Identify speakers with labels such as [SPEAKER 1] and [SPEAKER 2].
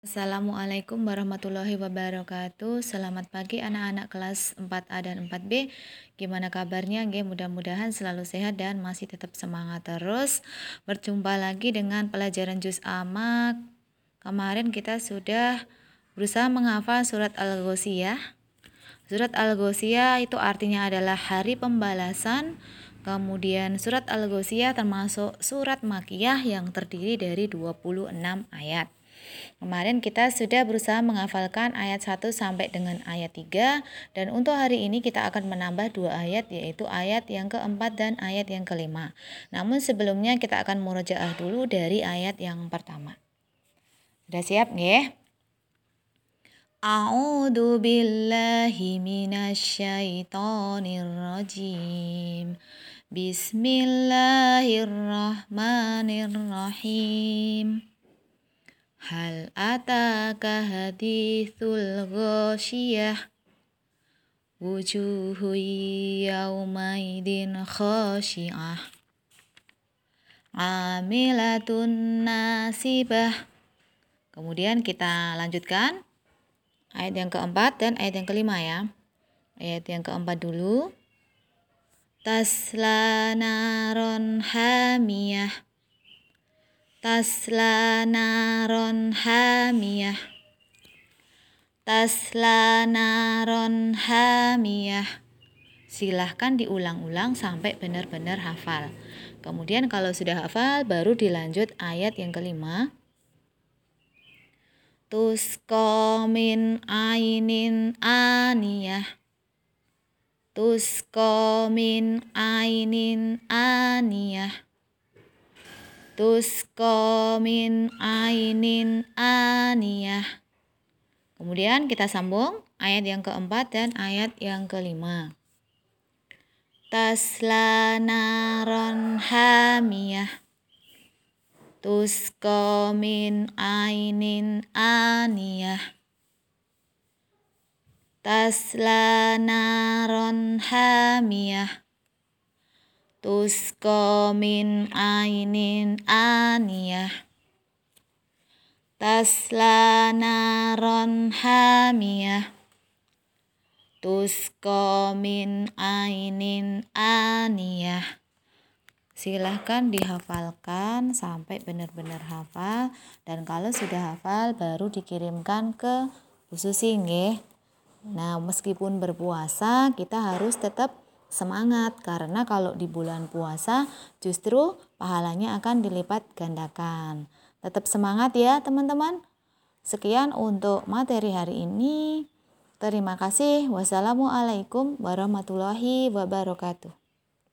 [SPEAKER 1] Assalamualaikum warahmatullahi wabarakatuh. Selamat pagi anak-anak kelas 4A dan 4B. Gimana kabarnya? Mudah-mudahan selalu sehat dan masih tetap semangat terus. Berjumpa lagi dengan pelajaran juz amak. Kemarin kita sudah berusaha menghafal surat Al-Ghasyiyah. Surat Al-Ghasyiyah itu artinya adalah hari pembalasan. Kemudian surat Al-Ghasyiyah termasuk surat makiyah yang terdiri dari 26 ayat. Kemarin kita sudah berusaha menghafalkan ayat 1 sampai dengan ayat 3 dan untuk hari ini kita akan menambah dua ayat yaitu ayat yang keempat dan ayat yang kelima. Namun sebelumnya kita akan murojaah dulu dari ayat yang pertama. Sudah siap nggih? A'udzu billahi minasyaitonir rajim. Bismillahirrahmanirrahim. Hal ataka hadithul ghasyiyah Wujuhu yaumaidin khasyi'ah Amilatun nasibah. Kemudian kita lanjutkan. Ayat yang keempat dan ayat yang kelima ya. Ayat yang keempat dulu. Tasla naron hamiyah tasla naron hamiyah. Tasla naron hamiyah. Silahkan diulang-ulang sampai benar-benar hafal. Kemudian kalau sudah hafal baru dilanjut ayat yang kelima. Tuskomin ainin aniyah. Tuskomin ainin aniyah Tusko min ainin aniyah. Kemudian kita sambung ayat yang keempat dan ayat yang kelima. Tasla naron hamiyah. Tusko min ainin aniyah. Tasla naron hamiyah Tusko min ainin aniyah Tasla naron hamiyah Tusko min ainin aniyah Silahkan dihafalkan sampai benar-benar hafal. Dan kalau sudah hafal baru dikirimkan ke khusus nggih. Nah, meskipun berpuasa kita harus tetap semangat karena kalau di bulan puasa justru pahalanya akan dilipat gandakan. Tetap semangat ya teman-teman. Sekian untuk materi hari ini. Terima kasih. Wassalamualaikum warahmatullahi wabarakatuh.